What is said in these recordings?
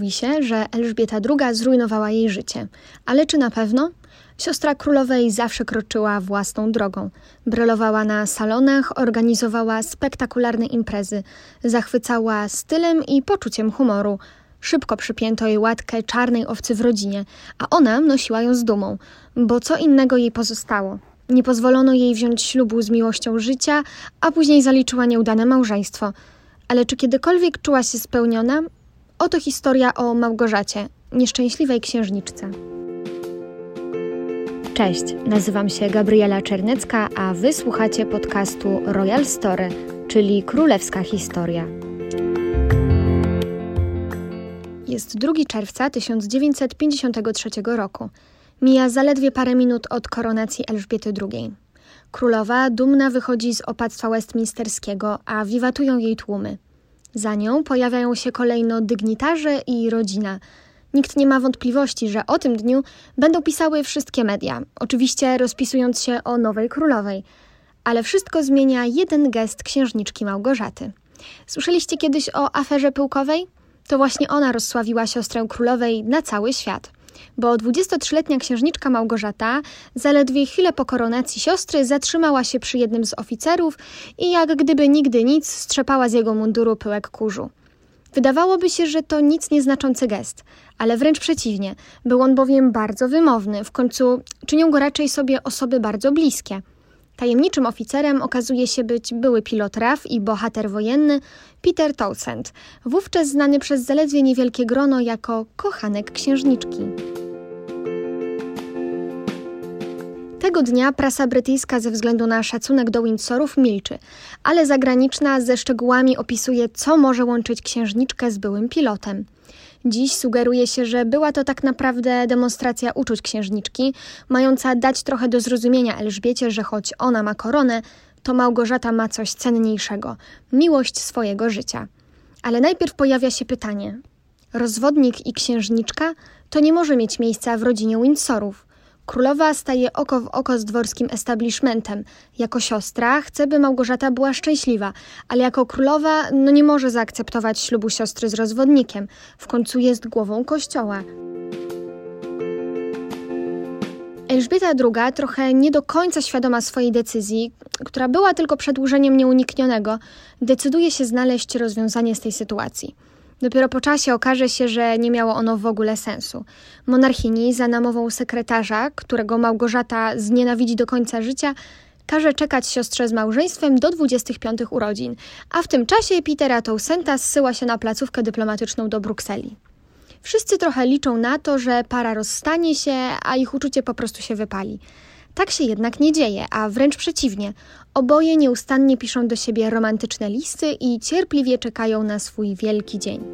Mówi się, że Elżbieta II zrujnowała jej życie. Ale czy na pewno? Siostra królowej zawsze kroczyła własną drogą. Brylowała na salonach, organizowała spektakularne imprezy, zachwycała stylem i poczuciem humoru. Szybko przypięto jej łatkę czarnej owcy w rodzinie, a ona nosiła ją z dumą, bo co innego jej pozostało. Nie pozwolono jej wziąć ślubu z miłością życia, a później zaliczyła nieudane małżeństwo. Ale czy kiedykolwiek czuła się spełniona? Oto historia o Małgorzacie, nieszczęśliwej księżniczce. Cześć, nazywam się Gabriela Czernecka, a wy słuchacie podcastu Royal Story, czyli Królewska Historia. Jest 2 czerwca 1953 roku. Mija zaledwie parę minut od koronacji Elżbiety II. Królowa dumna wychodzi z opactwa westminsterskiego, a wiwatują jej tłumy. Za nią pojawiają się kolejno dygnitarze i rodzina – Nikt nie ma wątpliwości, że o tym dniu będą pisały wszystkie media, oczywiście rozpisując się o nowej królowej. Ale wszystko zmienia jeden gest księżniczki Małgorzaty. Słyszeliście kiedyś o aferze pyłkowej? To właśnie ona rozsławiła siostrę królowej na cały świat. Bo 23-letnia księżniczka Małgorzata zaledwie chwilę po koronacji siostry zatrzymała się przy jednym z oficerów i jak gdyby nigdy nic strzepała z jego munduru pyłek kurzu. Wydawałoby się, że to nic nieznaczący gest, ale wręcz przeciwnie, był on bowiem bardzo wymowny, w końcu czynią go raczej sobie osoby bardzo bliskie. Tajemniczym oficerem okazuje się być były pilot RAF i bohater wojenny Peter Townsend, wówczas znany przez zaledwie niewielkie grono jako kochanek księżniczki. Tego dnia prasa brytyjska ze względu na szacunek do Windsorów milczy, ale zagraniczna ze szczegółami opisuje, co może łączyć księżniczkę z byłym pilotem. Dziś sugeruje się, że była to tak naprawdę demonstracja uczuć księżniczki, mająca dać trochę do zrozumienia Elżbiecie, że choć ona ma koronę, to Małgorzata ma coś cenniejszego miłość swojego życia. Ale najpierw pojawia się pytanie: rozwodnik i księżniczka to nie może mieć miejsca w rodzinie Windsorów. Królowa staje oko w oko z dworskim establishmentem. Jako siostra chce, by Małgorzata była szczęśliwa, ale jako królowa no nie może zaakceptować ślubu siostry z rozwodnikiem. W końcu jest głową kościoła. Elżbieta II, trochę nie do końca świadoma swojej decyzji, która była tylko przedłużeniem nieuniknionego, decyduje się znaleźć rozwiązanie z tej sytuacji. Dopiero po czasie okaże się, że nie miało ono w ogóle sensu. Monarchini za namową sekretarza, którego Małgorzata znienawidzi do końca życia, każe czekać siostrze z małżeństwem do 25 urodzin, a w tym czasie Petera Towsenta zsyła się na placówkę dyplomatyczną do Brukseli. Wszyscy trochę liczą na to, że para rozstanie się, a ich uczucie po prostu się wypali. Tak się jednak nie dzieje, a wręcz przeciwnie. Oboje nieustannie piszą do siebie romantyczne listy i cierpliwie czekają na swój wielki dzień.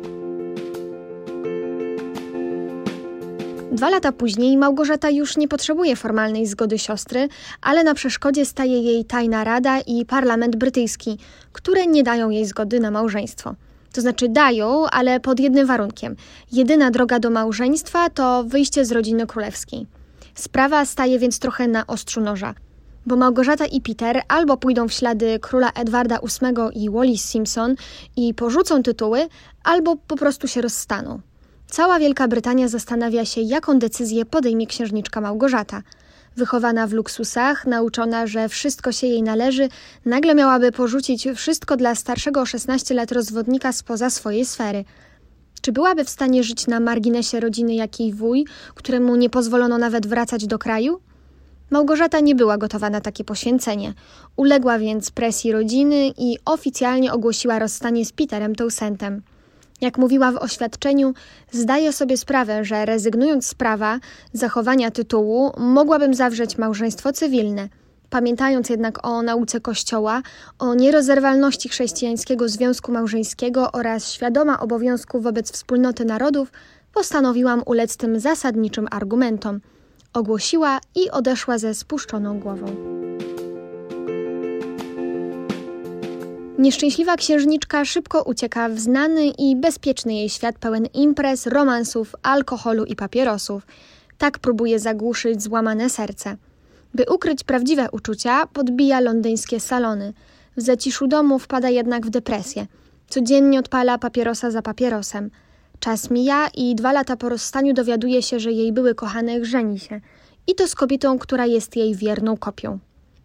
Dwa lata później Małgorzata już nie potrzebuje formalnej zgody siostry, ale na przeszkodzie staje jej tajna rada i parlament brytyjski, które nie dają jej zgody na małżeństwo. To znaczy dają, ale pod jednym warunkiem. Jedyna droga do małżeństwa to wyjście z rodziny królewskiej. Sprawa staje więc trochę na ostrzu noża, bo Małgorzata i Peter albo pójdą w ślady króla Edwarda VIII i Wallis Simpson i porzucą tytuły, albo po prostu się rozstaną. Cała Wielka Brytania zastanawia się, jaką decyzję podejmie księżniczka Małgorzata. Wychowana w luksusach, nauczona, że wszystko się jej należy, nagle miałaby porzucić wszystko dla starszego o 16 lat rozwodnika spoza swojej sfery – czy byłaby w stanie żyć na marginesie rodziny jak jej wuj, któremu nie pozwolono nawet wracać do kraju? Małgorzata nie była gotowa na takie poświęcenie. Uległa więc presji rodziny i oficjalnie ogłosiła rozstanie z Peterem Towsentem. Jak mówiła w oświadczeniu, zdaje sobie sprawę, że rezygnując z prawa zachowania tytułu, mogłabym zawrzeć małżeństwo cywilne – Pamiętając jednak o nauce Kościoła, o nierozerwalności chrześcijańskiego związku małżeńskiego oraz świadoma obowiązku wobec wspólnoty narodów, postanowiłam ulec tym zasadniczym argumentom. Ogłosiła i odeszła ze spuszczoną głową. Nieszczęśliwa księżniczka szybko ucieka w znany i bezpieczny jej świat pełen imprez, romansów, alkoholu i papierosów. Tak próbuje zagłuszyć złamane serce. By ukryć prawdziwe uczucia, podbija londyńskie salony. W zaciszu domu wpada jednak w depresję. Codziennie odpala papierosa za papierosem. Czas mija i dwa lata po rozstaniu dowiaduje się, że jej były kochanek żeni się. I to z kobietą, która jest jej wierną kopią.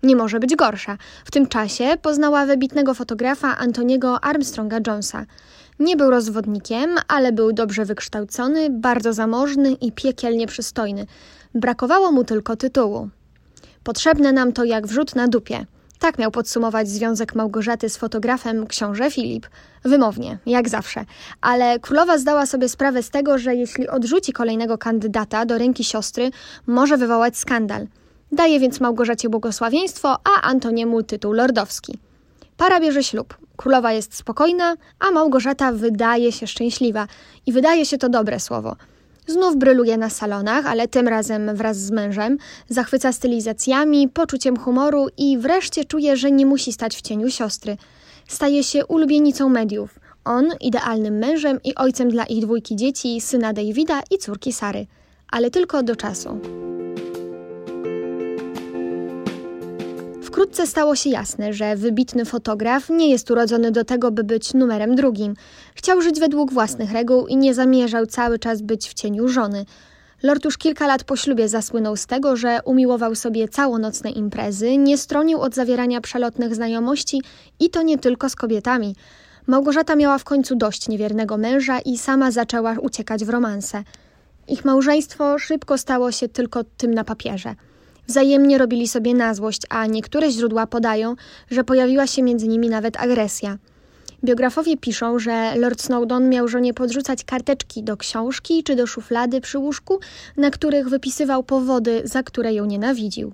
Nie może być gorsza. W tym czasie poznała wybitnego fotografa Antoniego Armstronga Jonesa. Nie był rozwodnikiem, ale był dobrze wykształcony, bardzo zamożny i piekielnie przystojny. Brakowało mu tylko tytułu. Potrzebne nam to jak wrzut na dupie. Tak miał podsumować związek Małgorzaty z fotografem książę Filip. Wymownie, jak zawsze. Ale królowa zdała sobie sprawę z tego, że jeśli odrzuci kolejnego kandydata do ręki siostry, może wywołać skandal. Daje więc Małgorzacie błogosławieństwo, a Antoniemu tytuł lordowski. Para bierze ślub. Królowa jest spokojna, a Małgorzata wydaje się szczęśliwa. I wydaje się to dobre słowo. Znów bryluje na salonach, ale tym razem wraz z mężem, zachwyca stylizacjami, poczuciem humoru i wreszcie czuje, że nie musi stać w cieniu siostry. Staje się ulubienicą mediów. On idealnym mężem i ojcem dla ich dwójki dzieci, syna Davida i córki Sary. Ale tylko do czasu. Wkrótce stało się jasne, że wybitny fotograf nie jest urodzony do tego, by być numerem drugim. Chciał żyć według własnych reguł i nie zamierzał cały czas być w cieniu żony. Lord już kilka lat po ślubie zasłynął z tego, że umiłował sobie całonocne imprezy, nie stronił od zawierania przelotnych znajomości i to nie tylko z kobietami. Małgorzata miała w końcu dość niewiernego męża i sama zaczęła uciekać w romanse. Ich małżeństwo szybko stało się tylko tym na papierze. Wzajemnie robili sobie na złość, a niektóre źródła podają, że pojawiła się między nimi nawet agresja. Biografowie piszą, że Lord Snowdon miał żonie podrzucać karteczki do książki czy do szuflady przy łóżku, na których wypisywał powody, za które ją nienawidził.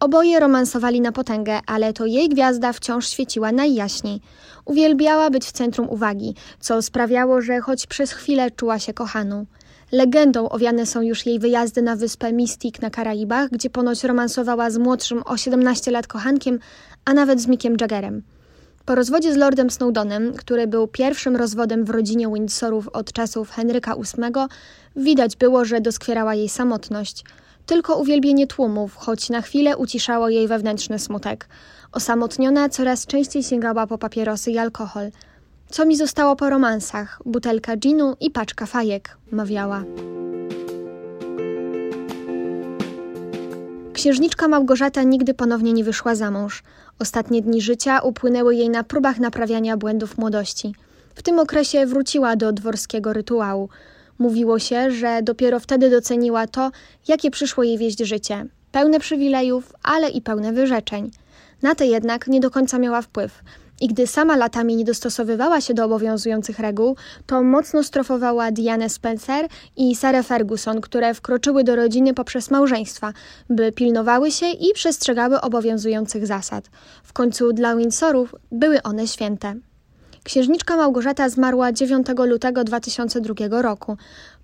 Oboje romansowali na potęgę, ale to jej gwiazda wciąż świeciła najjaśniej. Uwielbiała być w centrum uwagi, co sprawiało, że choć przez chwilę czuła się kochaną. Legendą owiane są już jej wyjazdy na wyspę Mystic na Karaibach, gdzie ponoć romansowała z młodszym o 17 lat kochankiem, a nawet z Mickiem Jaggerem. Po rozwodzie z Lordem Snowdonem, który był pierwszym rozwodem w rodzinie Windsorów od czasów Henryka VIII, widać było, że doskwierała jej samotność. Tylko uwielbienie tłumów, choć na chwilę uciszało jej wewnętrzny smutek. Osamotniona coraz częściej sięgała po papierosy i alkohol – co mi zostało po romansach? Butelka ginu i paczka fajek, mawiała. Księżniczka Małgorzata nigdy ponownie nie wyszła za mąż. Ostatnie dni życia upłynęły jej na próbach naprawiania błędów młodości. W tym okresie wróciła do dworskiego rytuału. Mówiło się, że dopiero wtedy doceniła to, jakie przyszło jej wieść życie. Pełne przywilejów, ale i pełne wyrzeczeń. Na te jednak nie do końca miała wpływ. I gdy sama latami nie dostosowywała się do obowiązujących reguł, to mocno strofowała Diane Spencer i Sarah Ferguson, które wkroczyły do rodziny poprzez małżeństwa, by pilnowały się i przestrzegały obowiązujących zasad. W końcu dla Windsorów były one święte. Księżniczka Małgorzata zmarła 9 lutego 2002 roku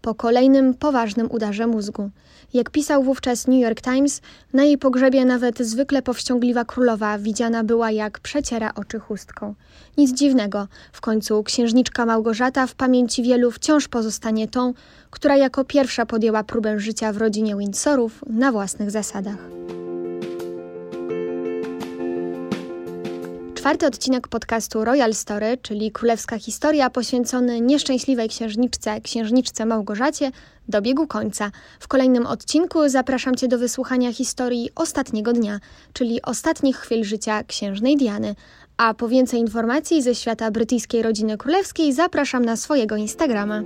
po kolejnym poważnym udarze mózgu. Jak pisał wówczas New York Times, na jej pogrzebie nawet zwykle powściągliwa królowa widziana była jak przeciera oczy chustką. Nic dziwnego, w końcu księżniczka Małgorzata w pamięci wielu wciąż pozostanie tą, która jako pierwsza podjęła próbę życia w rodzinie Windsorów na własnych zasadach. Czwarty odcinek podcastu Royal Story, czyli królewska historia, poświęcony nieszczęśliwej księżniczce, księżniczce Małgorzacie, dobiegł końca. W kolejnym odcinku zapraszam Cię do wysłuchania historii ostatniego dnia, czyli ostatnich chwil życia księżnej Diany. A po więcej informacji ze świata brytyjskiej rodziny królewskiej zapraszam na swojego Instagrama.